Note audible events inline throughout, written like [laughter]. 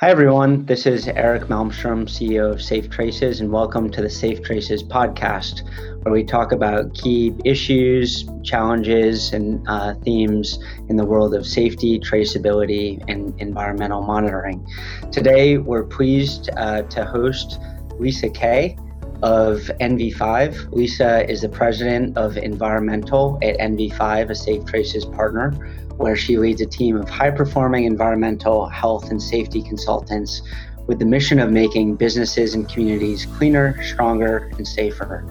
Hi, everyone. This is Erik Malmstrom, CEO of SafeTraces, and welcome to the SafeTraces podcast, where we talk about key issues, challenges, and uh, themes in the world of safety, traceability, and environmental monitoring. Today, we're pleased uh, to host Lisa Kay of NV5. Lisa is the president of environmental at NV5, a SafeTraces partner where she leads a team of high performing environmental, health, and safety consultants with the mission of making businesses and communities cleaner, stronger, and safer.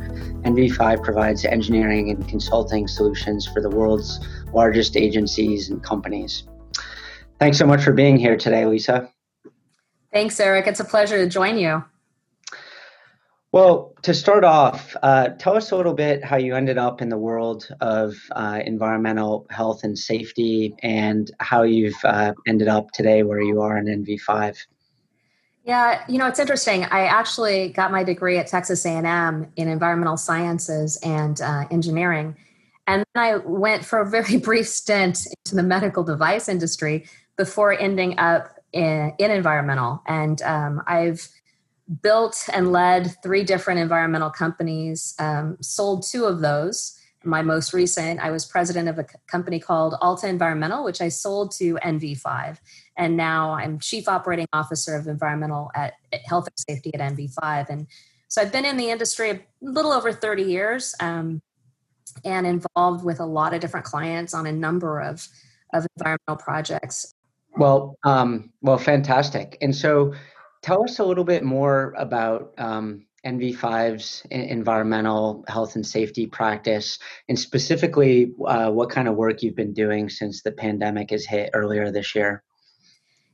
NV5 provides engineering and consulting solutions for the world's largest agencies and companies. Thanks so much for being here today, Lisa. Thanks, Erik. It's a pleasure to join you. Well, to start off, uh, tell us a little bit how you ended up in the world of uh, environmental health and safety, and how you've uh, ended up today where you are in NV5. Yeah, you know it's interesting. I actually got my degree at Texas A&M in environmental sciences and uh, engineering, and then I went for a very [laughs] brief stint into the medical device industry before ending up in, in environmental. And um, I've built and led three different environmental companies, um, sold two of those. My most recent, I was president of a company called Alta Environmental, which I sold to NV5. And now I'm chief operating officer of environmental at, health and safety at NV5. And so I've been in the industry a little over 30 years um, and involved with a lot of different clients on a number of, of environmental projects. Well, um, well, fantastic. And so tell us a little bit more about um, NV5's environmental health and safety practice, and specifically uh, what kind of work you've been doing since the pandemic has hit earlier this year.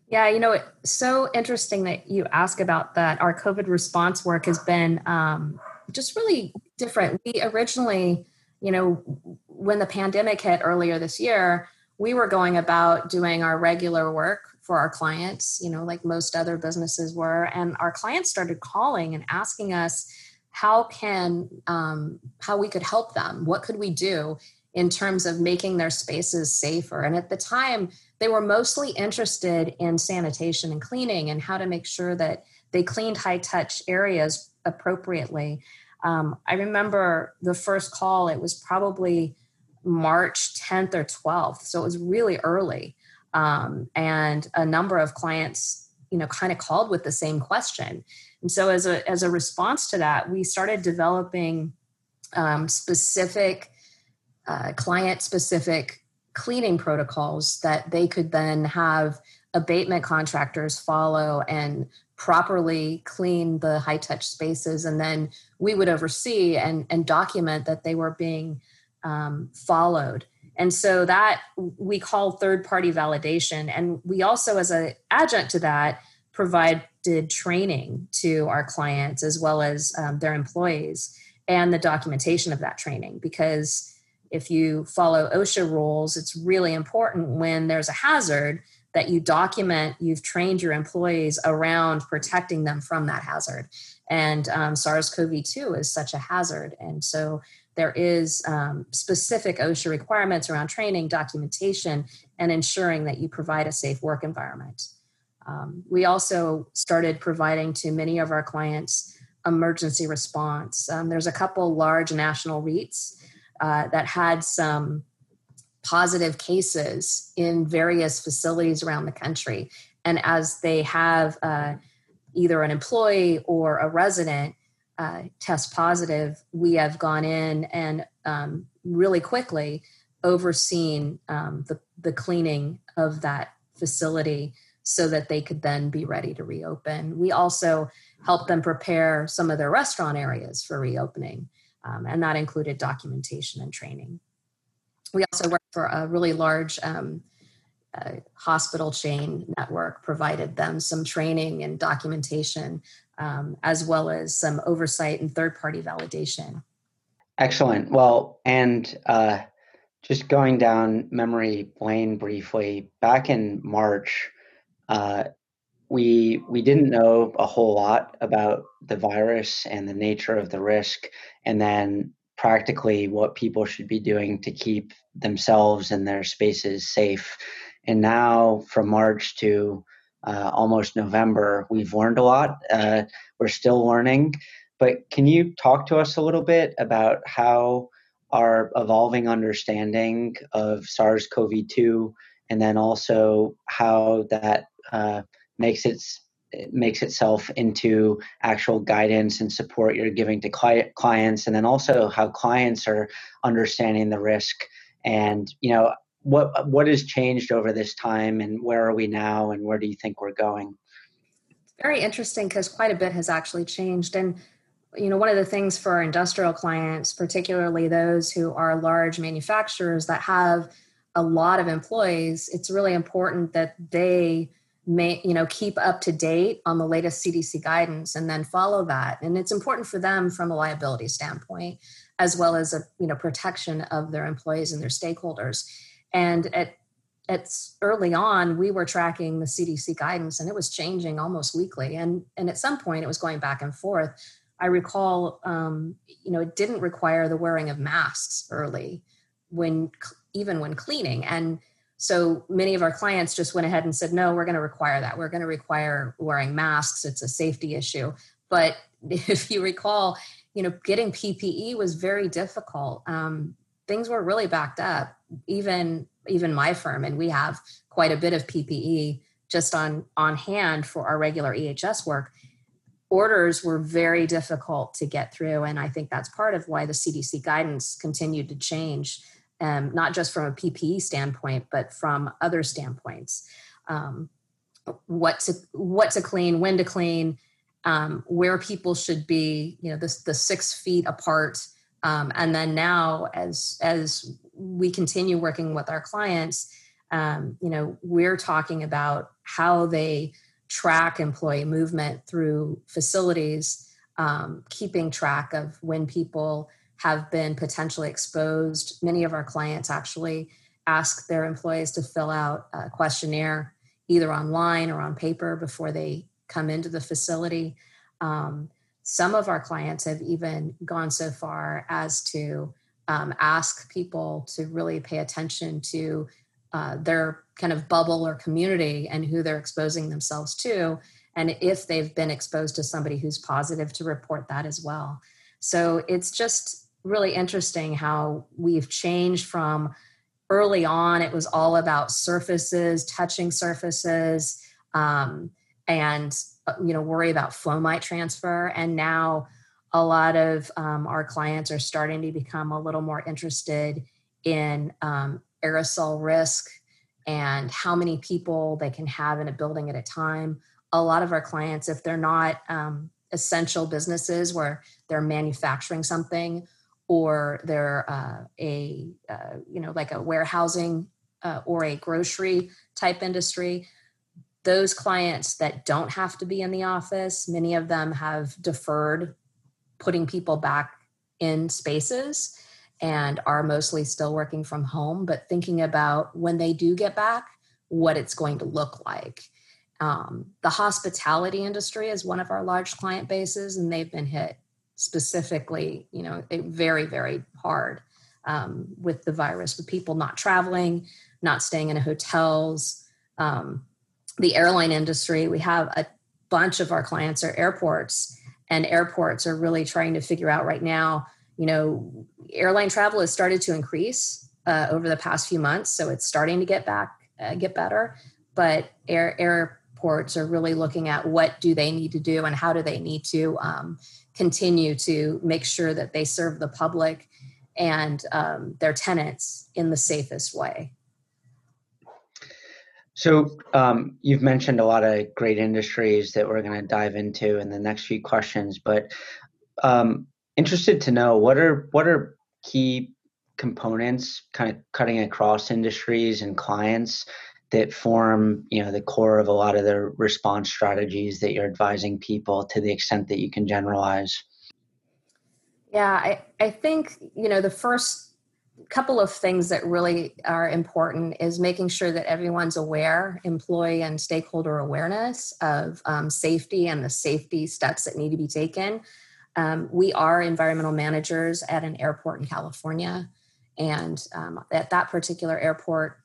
Yeah, you know, it's so interesting that you ask about that. Our COVID response work has been um, just really different. We originally, you know, when the pandemic hit earlier this year, we were going about doing our regular work for our clients, you know, like most other businesses were. And our clients started calling and asking us how can um, how we could help them. What could we do in terms of making their spaces safer? And at the time, they were mostly interested in sanitation and cleaning and how to make sure that they cleaned high touch areas appropriately. Um, I remember the first call, it was probably March 10th or 12th. So it was really early. Um, and a number of clients, you know, kind of called with the same question. And so as a, as a response to that, we started developing um, specific uh, client specific cleaning protocols that they could then have abatement contractors follow and properly clean the high touch spaces and then we would oversee and, and document that they were being um, followed. And so that we call third party validation. And we also as an adjunct to that provided training to our clients as well as um, their employees and the documentation of that training. Because if you follow osha rules it's really important when there's a hazard that you document you've trained your employees around protecting them from that hazard. And um, sars-cov-2 is such a hazard. And so there is um, specific OSHA requirements around training, documentation, and ensuring that you provide a safe work environment. Um, we also started providing to many of our clients emergency response. Um, there's a couple large national REITs uh, that had some positive cases in various facilities around the country. And as they have uh, either an employee or a resident uh, test positive, we have gone in and um, really quickly overseen um, the, the cleaning of that facility so that they could then be ready to reopen. We also helped them prepare some of their restaurant areas for reopening, um, and that included documentation and training. We also worked for a really large um, uh, hospital chain network, provided them some training and documentation um, as well as some oversight and third party validation. Excellent. Well, and uh, just going down memory lane briefly, back in March, uh, we we didn't know a whole lot about the virus and the nature of the risk, and then practically what people should be doing to keep themselves and their spaces safe. And now, from March to uh, almost November. We've learned a lot. Uh, we're still learning. But can you talk to us a little bit about how our evolving understanding of SARS CoV 2 and then also how that uh, makes its it makes itself into actual guidance and support you're giving to cli- clients and then also how clients are understanding the risk and you know what what has changed over this time and where are we now and where do you think we're going very interesting because quite a bit has actually changed and you know one of the things for our industrial clients particularly those who are large manufacturers that have a lot of employees, it's really important that they may you know keep up to date on the latest CDC guidance and then follow that. And it's important for them from a liability standpoint as well as a you know protection of their employees and their stakeholders. And at it's early on we were tracking the cdc guidance and it was changing almost weekly and and at some point it was going back and forth i recall um, you know it didn't require the wearing of masks early when even when cleaning. And so many of our clients just went ahead and said, no, we're going to require that. We're going to require wearing masks. It's a safety issue. But [laughs] if you recall, you know, getting PPE was very difficult. Um, things were really backed up. Even even my firm, and we have quite a bit of PPE just on on hand for our regular EHS work. Orders were very difficult to get through, and I think that's part of why the CDC guidance continued to change um, not just from a PPE standpoint, but from other standpoints. Um, what to what to clean, when to clean, um, where people should be. You know, the the six feet apart. Um, and then now, as as we continue working with our clients, um, you know, we're talking about how they track employee movement through facilities, um, keeping track of when people have been potentially exposed. Many of our clients actually ask their employees to fill out a questionnaire either online or on paper before they come into the facility. Um, some of our clients have even gone so far as to um, ask people to really pay attention to uh, their kind of bubble or community and who they're exposing themselves to. And if they've been exposed to somebody who's positive, to report that as well. So it's just really interesting how we've changed from early on it was all about surfaces touching surfaces um, and you know worry about flow fomite transfer. And now a lot of um, our clients are starting to become a little more interested in um, aerosol risk and how many people they can have in a building at a time. A lot of our clients if they're not um, essential businesses where they're manufacturing something or they're uh, a uh, you know like a warehousing uh, or a grocery type industry those clients that don't have to be in the office many of them have deferred putting people back in spaces and are mostly still working from home but thinking about when they do get back what it's going to look like um, the hospitality industry is one of our large client bases and they've been hit specifically, you know, very, very hard um, with the virus, with people not traveling, not staying in hotels. Um, the airline industry, we have a bunch of our clients are airports, and airports are really trying to figure out right now. You know, airline travel has started to increase uh, over the past few months, so it's starting to get back, uh, get better. But air airports are really looking at what do they need to do and how do they need to um, continue to make sure that they serve the public and um, their tenants in the safest way. So, um, you've mentioned a lot of great industries that we're going to dive into in the next few questions, but um, interested to know what are what are key components, kind of cutting across industries and clients that form you know the core of a lot of the response strategies that you're advising people to the extent that you can generalize? Yeah i, I think you know the first couple of things that really are important is making sure that everyone's aware employee and stakeholder awareness of um, safety and the safety steps that need to be taken. Um, we are environmental managers at an airport in california and um, at that particular airport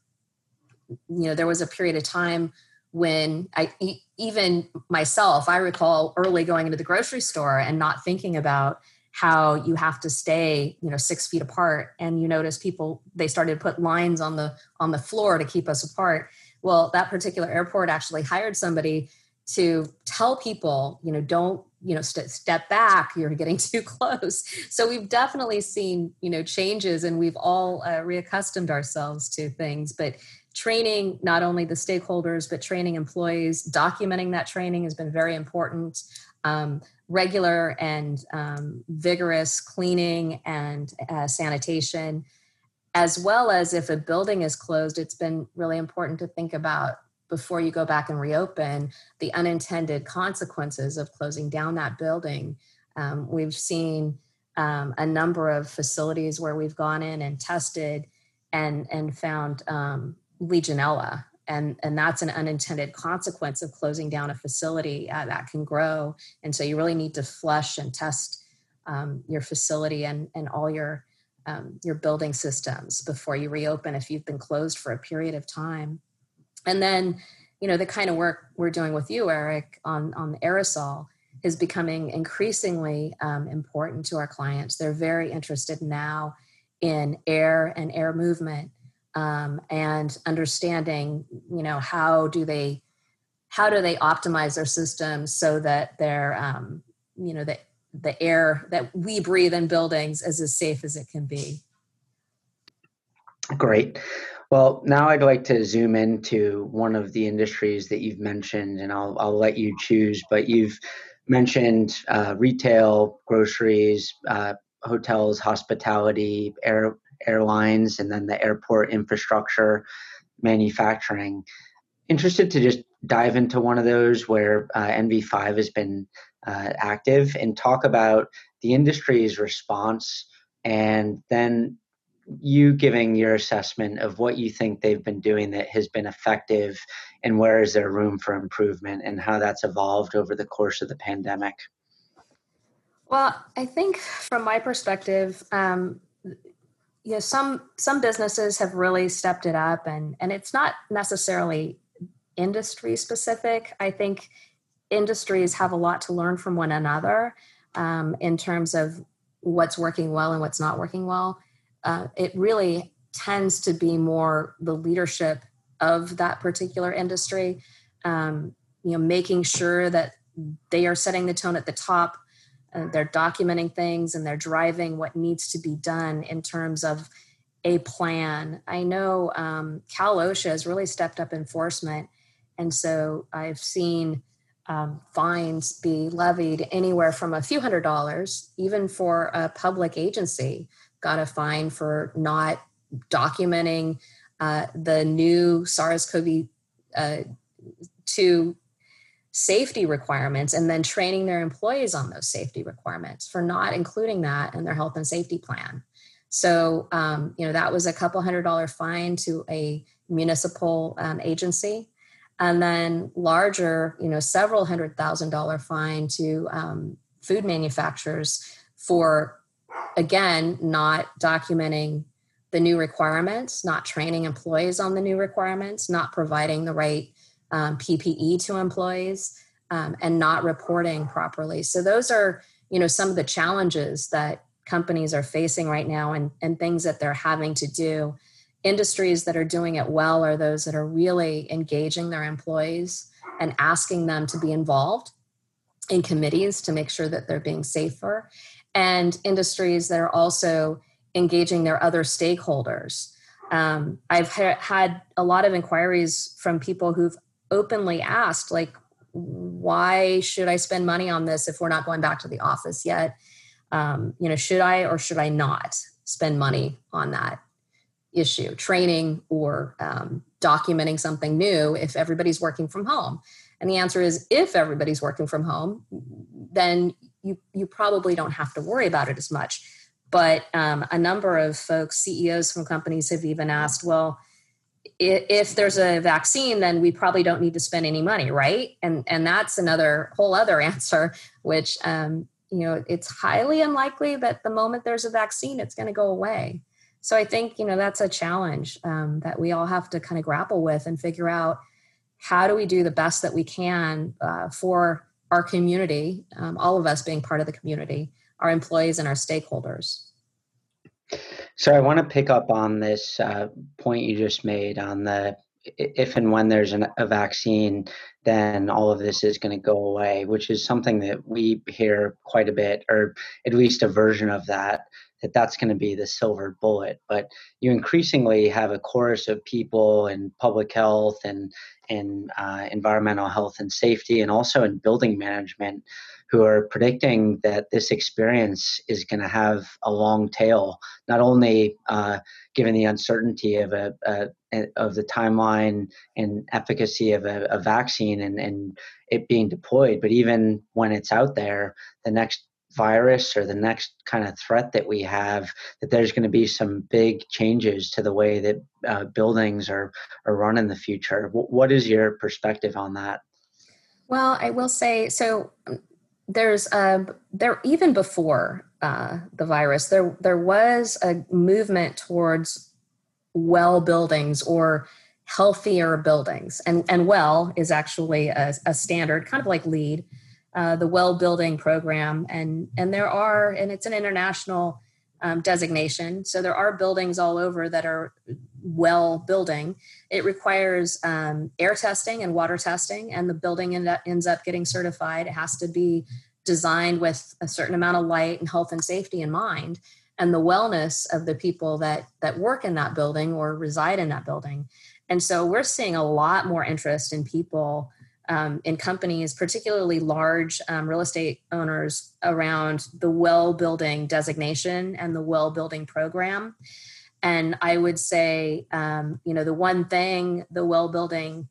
you know there was a period of time when I even myself, I recall early going into the grocery store and not thinking about how you have to stay you know six feet apart. And you notice people they started to put lines on the on the floor to keep us apart. Well that particular airport actually hired somebody to tell people you know don't you know st- step back you're getting [laughs] too close. So we've definitely seen you know changes and we've all uh, reaccustomed ourselves to things. But training not only the stakeholders but training employees documenting that training has been very important. Um, regular and um, vigorous cleaning and uh, sanitation, as well as if a building is closed, it's been really important to think about before you go back and reopen the unintended consequences of closing down that building. Um, we've seen um, a number of facilities where we've gone in and tested and and found um, Legionella and and that's an unintended consequence of closing down a facility uh, that can grow. And so you really need to flush and test um, your facility and and all your um, your building systems before you reopen if you've been closed for a period of time. And then you know the kind of work we're doing with you eric on on aerosol is becoming increasingly um, important to our clients. They're very interested now in air and air movement um, and understanding you know how do they how do they optimize their systems so that they're um, you know the, the air that we breathe in buildings is as safe as it can be. Great. Well now i'd like to zoom into one of the industries that you've mentioned and i'll, I'll let you choose but you've mentioned uh, retail groceries uh, hotels hospitality air airlines and then the airport infrastructure manufacturing. Interested to just dive into one of those where uh, NV5 has been uh, active and talk about the industry's response and then you giving your assessment of what you think they've been doing that has been effective and where is there room for improvement and how that's evolved over the course of the pandemic. Well, I think from my perspective, um, you know some some businesses have really stepped it up and and it's not necessarily industry specific. I think industries have a lot to learn from one another um, in terms of what's working well and what's not working well. Uh, it really tends to be more the leadership of that particular industry um, you know making sure that they are setting the tone at the top uh, they're documenting things and they're driving what needs to be done in terms of a plan. I know um, Cal OSHA has really stepped up enforcement, and so I've seen um, fines be levied anywhere from a few hundred dollars, even for a public agency, got a fine for not documenting uh, the new SARS-CoV uh, two safety requirements and then training their employees on those safety requirements for not including that in their health and safety plan. So, um, you know, that was a couple hundred dollar fine to a municipal um, agency. And then larger, you know, several hundred thousand dollar fine to um, food manufacturers for, again, not documenting the new requirements, not training employees on the new requirements, not providing the right um, PPE to employees, um, and not reporting properly. So those are, you know, some of the challenges that companies are facing right now, and and things that they're having to do. Industries that are doing it well are those that are really engaging their employees and asking them to be involved in committees to make sure that they're being safer, and industries that are also engaging their other stakeholders. Um, I've ha- had a lot of inquiries from people who've openly asked like why should i spend money on this if we're not going back to the office yet? Um, you know should i or should i not spend money on that issue training or um, documenting something new if everybody's working from home? And the answer is if everybody's working from home then you you probably don't have to worry about it as much. But um, a number of folks ceos from companies have even asked well if there's a vaccine then we probably don't need to spend any money right and and that's another whole other [laughs] answer which um, you know it's highly unlikely that the moment there's a vaccine it's going to go away so i think you know that's a challenge um, that we all have to kind of grapple with and figure out how do we do the best that we can uh, for our community, um, all of us being part of the community, our employees and our stakeholders. So I want to pick up on this uh, point you just made on the if and when there's an, a vaccine, then all of this is going to go away, which is something that we hear quite a bit, or at least a version of that, that that's going to be the silver bullet. But you increasingly have a chorus of people in public health and in uh, environmental health and safety, and also in building management who are predicting that this experience is going to have a long tail, not only uh, given the uncertainty of a, a, of the timeline and efficacy of a, a vaccine and, and it being deployed, but even when it's out there, the next virus or the next kind of threat that we have that there's going to be some big changes to the way that uh, buildings are, are run in the future. What is your perspective on that? Well i will say so there's a there even before uh, the virus there there was a movement towards well buildings or healthier buildings. And and well is actually a, a standard kind of like LEED, uh, the well building program. And and there are and it's an international um, designation. So there are buildings all over that are well building. It requires um, air testing and water testing and the building end up, ends up getting certified. It has to be designed with a certain amount of light and health and safety in mind and the wellness of the people that that work in that building or reside in that building. And so we're seeing a lot more interest in people um, in companies particularly large um, real estate owners around the well building designation and the well building program and i would say um, you know the one thing the well building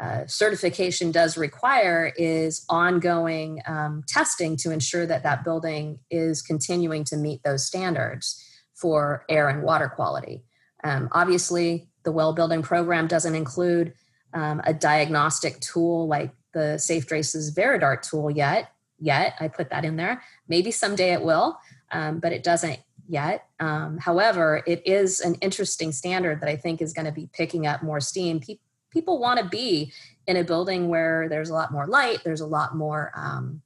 uh, certification does require is ongoing um, testing to ensure that that building is continuing to meet those standards for air and water quality. Um, obviously, the well building program doesn't include um, a diagnostic tool like the SafeTraces veriDART tool yet. Yet, I put that in there. Maybe someday it will, um, but it doesn't yet. Um, however, it is an interesting standard that I think is going to be picking up more steam. People people want to be in a building where there's a lot more light, there's a lot more um,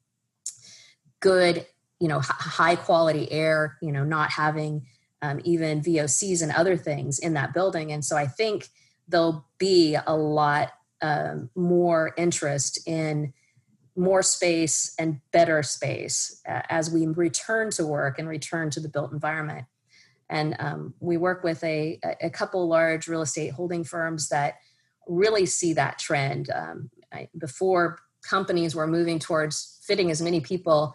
good, you know, h- high quality air, you know, not having um, even VOCs and other things in that building. And so I think there'll be a lot um, more interest in more space and better space uh, as we return to work and return to the built environment. And um, we work with a, a couple large real estate holding firms that really see that trend. Um, I, before companies were moving towards fitting as many people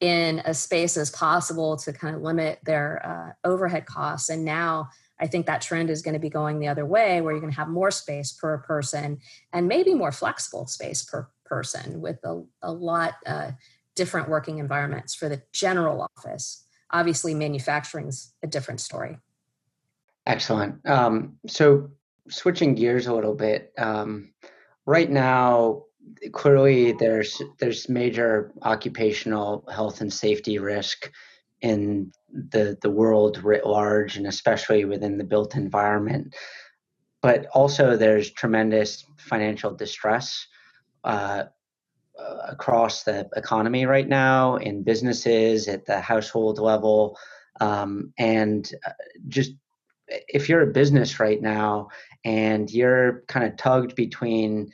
in a space as possible to kind of limit their uh, overhead costs. And now I think that trend is going to be going the other way, where you're going to have more space per person and maybe more flexible space per person with a, a lot uh, different working environments for the general office. Obviously, manufacturing's a different story. Excellent. Um, so switching gears a little bit, um, right now, clearly there's there's major occupational health and safety risk in the the world writ large, and especially within the built environment. But also, there's tremendous financial distress uh, across the economy right now, in businesses, at the household level, um, and uh, just if you're a business right now and you're kind of tugged between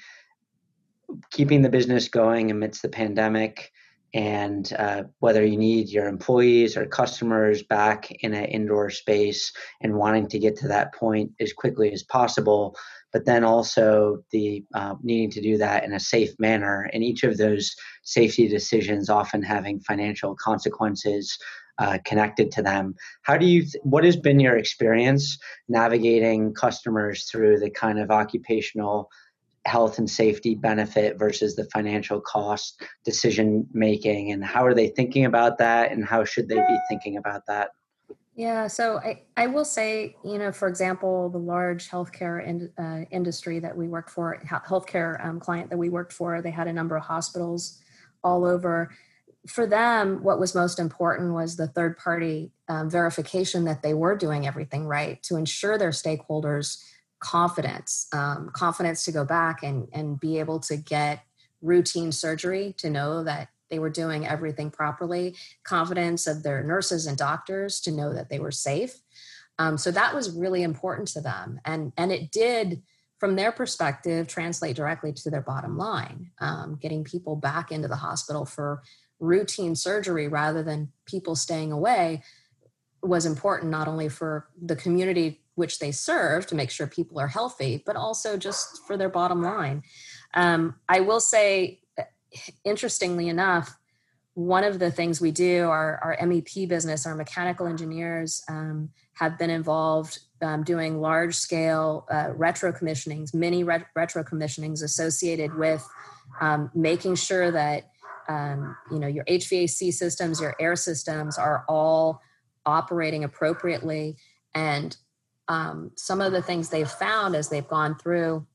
keeping the business going amidst the pandemic and uh, whether you need your employees or customers back in an indoor space and wanting to get to that point as quickly as possible but then also the uh, needing to do that in a safe manner and each of those safety decisions often having financial consequences uh, connected to them. How do you? Th- what has been your experience navigating customers through the kind of occupational health and safety benefit versus the financial cost decision making, and how are they thinking about that, and how should they be thinking about that? Yeah, so I, I will say, you know, for example, the large healthcare in, uh, industry that we worked for, healthcare um, client that we worked for, they had a number of hospitals all over for them, what was most important was the third party um, verification that they were doing everything right to ensure their stakeholders confidence, um, confidence to go back and, and be able to get routine surgery to know that they were doing everything properly, confidence of their nurses and doctors to know that they were safe. Um, so that was really important to them. And, and it did, from their perspective, translate directly to their bottom line, um, getting people back into the hospital for routine surgery rather than people staying away was important not only for the community which they serve to make sure people are healthy, but also just for their bottom line. Um, I will say, interestingly enough, one of the things we do, our, our MEP business, our mechanical engineers um, have been involved um, doing large scale uh, retro commissionings, many ret- retro commissionings associated with um, making sure that um, you know your HVAC systems, your air systems are all operating appropriately. And um, some of the things they've found as they've gone through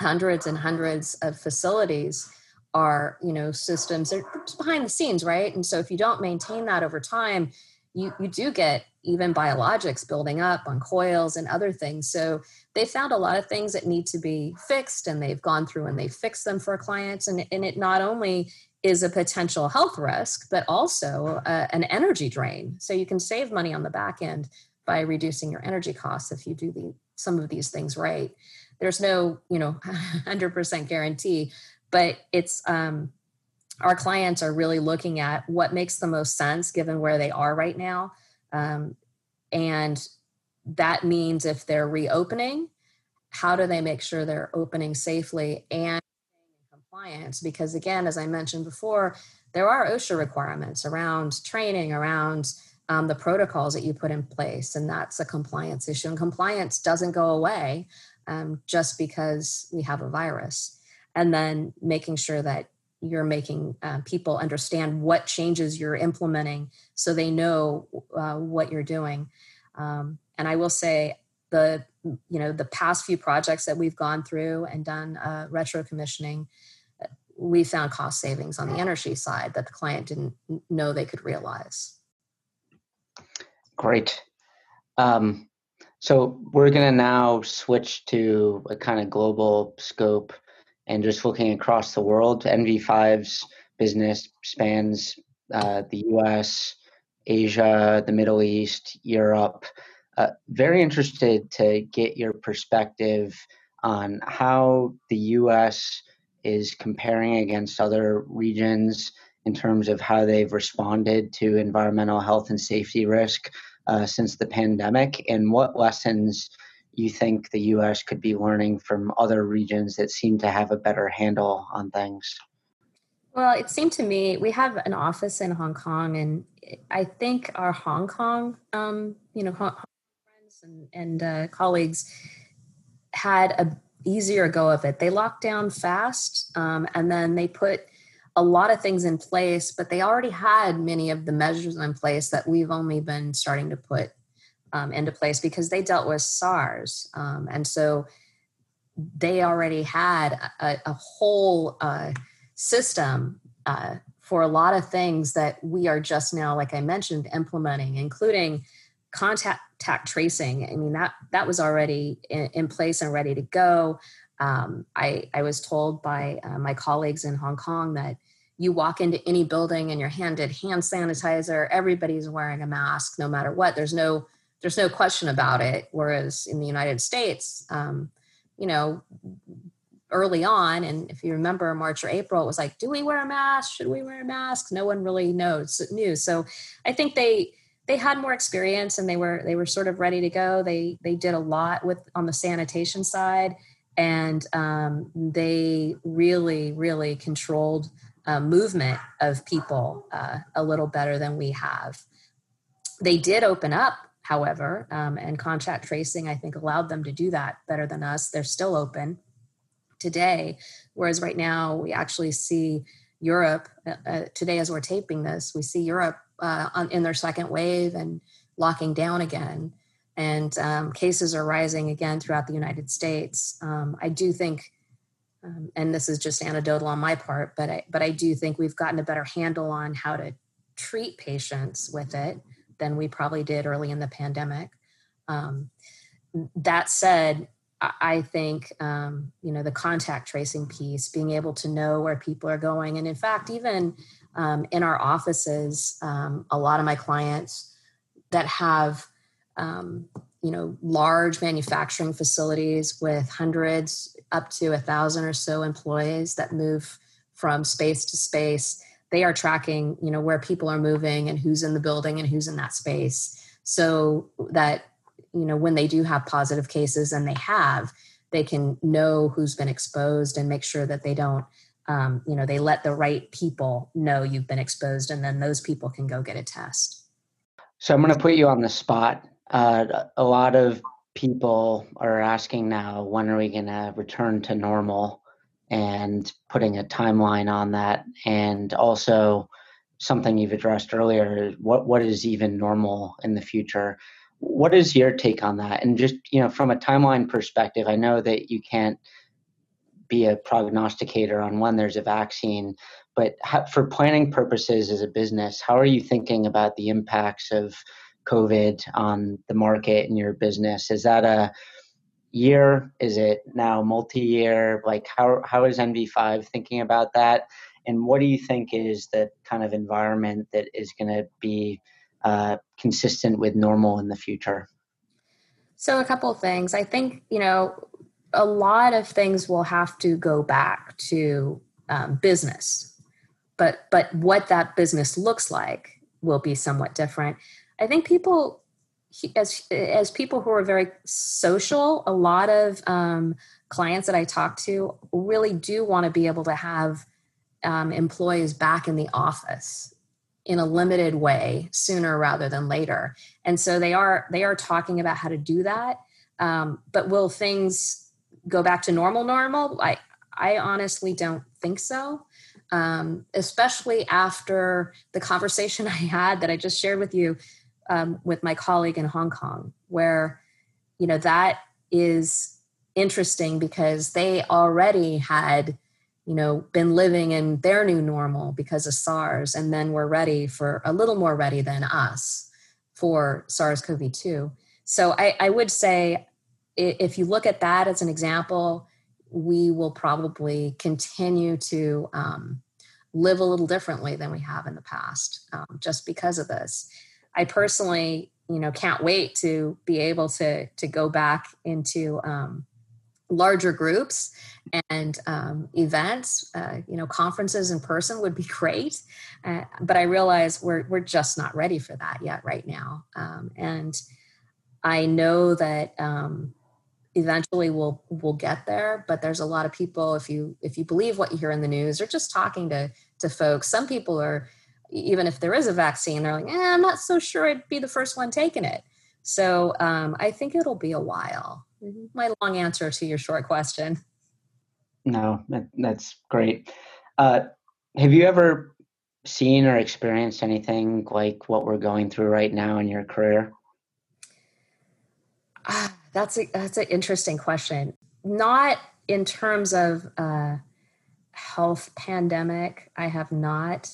hundreds and hundreds of facilities are you know systems are behind the scenes right? And so if you don't maintain that over time you you do get even biologics building up on coils and other things. So they found a lot of things that need to be fixed and they've gone through and they've fixed them for clients. And, and it not only is a potential health risk but also uh, an energy drain. So you can save money on the back end by reducing your energy costs if you do the, some of these things right. There's no you know [laughs] 100% guarantee but it's um, our clients are really looking at what makes the most sense given where they are right now. Um, and that means if they're reopening how do they make sure they're opening safely and compliance? Because again as i mentioned before there are osha requirements around training around um, the protocols that you put in place and that's a compliance issue. And compliance doesn't go away um, just because we have a virus. And then making sure that you're making uh, people understand what changes you're implementing so they know uh, what you're doing. Um, and i will say the you know the past few projects that we've gone through and done uh, retro commissioning we found cost savings on the energy side that the client didn't know they could realize great um, so we're going to now switch to a kind of global scope and just looking across the world, NV5's business spans uh, the US, Asia, the Middle East, Europe. Uh, very interested to get your perspective on how the US is comparing against other regions in terms of how they've responded to environmental health and safety risk uh, since the pandemic and what lessons you think the US could be learning from other regions that seem to have a better handle on things? Well, it seemed to me we have an office in Hong Kong, and I think our Hong Kong, um, you know, Hong friends and, and uh, colleagues had a easier go of it. They locked down fast, um, and then they put a lot of things in place, but they already had many of the measures in place that we've only been starting to put um, into place because they dealt with SARS. Um, and so they already had a, a whole uh, system uh, for a lot of things that we are just now, like I mentioned, implementing, including contact tracing. I mean, that, that was already in, in place and ready to go. Um, I, I was told by uh, my colleagues in Hong Kong that you walk into any building and you're handed hand sanitizer everybody's wearing a mask no matter what there's no there's no question about it. Whereas in the United States, um, you know, early on, and if you remember March or April, it was like, do we wear a mask? Should we wear a mask? No one really knows knew. So I think they they had more experience and they were they were sort of ready to go. They they did a lot with on the sanitation side, and um, they really really controlled uh, movement of people uh, a little better than we have. They did open up however, um, and contact tracing, I think, allowed them to do that better than us. They're still open today, whereas right now we actually see Europe uh, uh, today as we're taping this, we see Europe uh, on, in their second wave and locking down again, and um, cases are rising again throughout the United States. Um, I do think. Um, and this is just anecdotal on my part, but I, but I do think we've gotten a better handle on how to treat patients with it than we probably did early in the pandemic. Um, that said, I think um, you know the contact tracing piece, being able to know where people are going, and in fact, even um, in our offices, a lot of my clients that have um, you know large manufacturing facilities with hundreds up to a thousand or so employees that move from space to space. They are tracking you know where people are moving and who's in the building and who's in that space. So that you know when they do have positive cases and they have they can know who's been exposed and make sure that they don't um, you know they let the right people know you've been exposed and then those people can go get a test. So i'm going to put you on the spot uh, a lot of people are asking now when are we going to return to normal? And putting a timeline on that. And also something you've addressed earlier what what is even normal in the future? What is your take on that? And just you know from a timeline perspective i know that you can't be a prognosticator on when there's a vaccine but for planning purposes as a business how are you thinking about the impacts of covid on the market and your business is that a year is it now multi-year like how how is nv5 thinking about that and what do you think is the kind of environment that is going to be uh, consistent with normal in the future? So, a couple of things. I think, you know, a lot of things will have to go back to um, business, but but what that business looks like will be somewhat different. I think people, as as people who are very social, a lot of um, clients that I talk to really do want to be able to have um, employees back in the office in a limited way sooner rather than later. And so they are they are talking about how to do that um, but will things go back to normal normal? I i honestly don't think so um, especially after the conversation [laughs] i had that i just shared with you um, with my colleague in hong kong where you know that is interesting because they already had you know been living in their new normal because of SARS and then we're ready for a little more ready than us for SARS-CoV-2. So I, I would say if you look at that as an example, we will probably continue to um, live a little differently than we have in the past, um, just because of this. I personally, you know, can't wait to be able to to go back into um, larger groups and um, events. Uh, you know conferences in person would be [laughs] great uh, but i realize we're, we're just not ready for that yet right now. Um, and i know that um, eventually we'll we'll get there but there's a lot of people if you if you believe what you hear in the news or just talking to to folks. Some people are even if there is a vaccine they're like eh, i'm not so sure i'd be the first one taking it so um, i think it'll be a while Mm-hmm. my long answer to your short question. No, that, that's great. Uh, have you ever seen or experienced anything like what we're going through right now in your career? Ah, that's a, that's an interesting question. Not in terms of uh, health pandemic, I have not.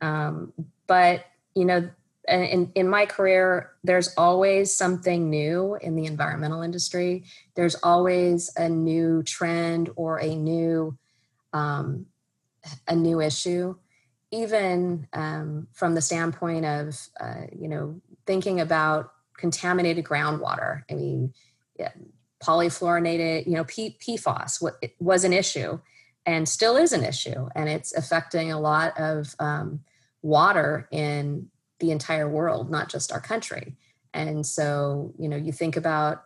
Um, but you know, in, in my career, there's always something new in the environmental industry. There's always a new trend or a new um, a new issue, even um, from the standpoint of uh, you know thinking about contaminated groundwater. I mean, yeah, polyfluorinated, you know, P- PFAS was an issue and still is an issue, and it's affecting a lot of um, water in the entire world, not just our country. And so, you know, you think about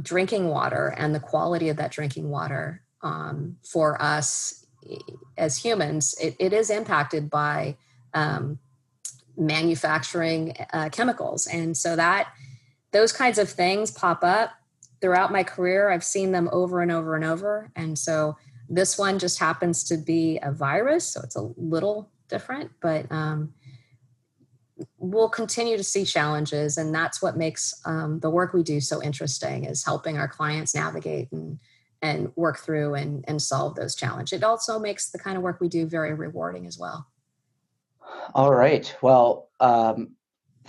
drinking water and the quality of that drinking water um, for us as humans, it, it is impacted by um, manufacturing uh, chemicals. And so that those kinds of things pop up throughout my career. I've seen them over and over and over. And so this one just happens to be a virus, so it's a little different, but um, we'll continue to see challenges and that's what makes um, the work we do so interesting is helping our clients navigate and and work through and, and solve those challenges. It also makes the kind of work we do very rewarding as well. All right. Well um,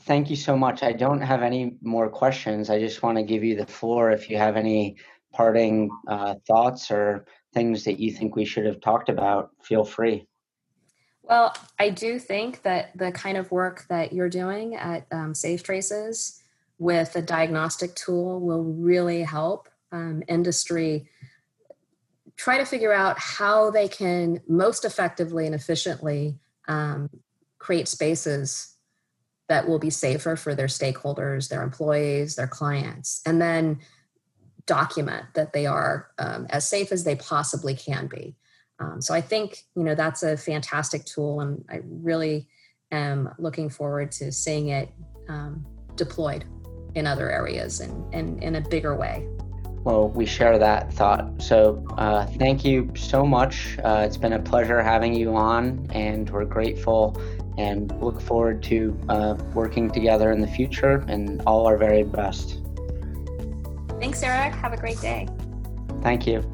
thank you so much. I don't have any more questions. I just want to give you the floor if you have any parting uh, thoughts or things that you think we should have talked about, feel free. Well, I do think that the kind of work that you're doing at um, SafeTraces with a diagnostic tool will really help um, industry try to figure out how they can most effectively and efficiently um, create spaces that will be safer for their stakeholders, their employees, their clients, and then document that they are um, as safe as they possibly can be. Um, so I think you know that's a fantastic tool, and I really am looking forward to seeing it um, deployed in other areas and, and in a bigger way. Well, we share that thought. So, uh, thank you so much. Uh, it's been a pleasure having you on, and we're grateful and look forward to uh, working together in the future and all our very best. Thanks, Erik. Have a great day. Thank you.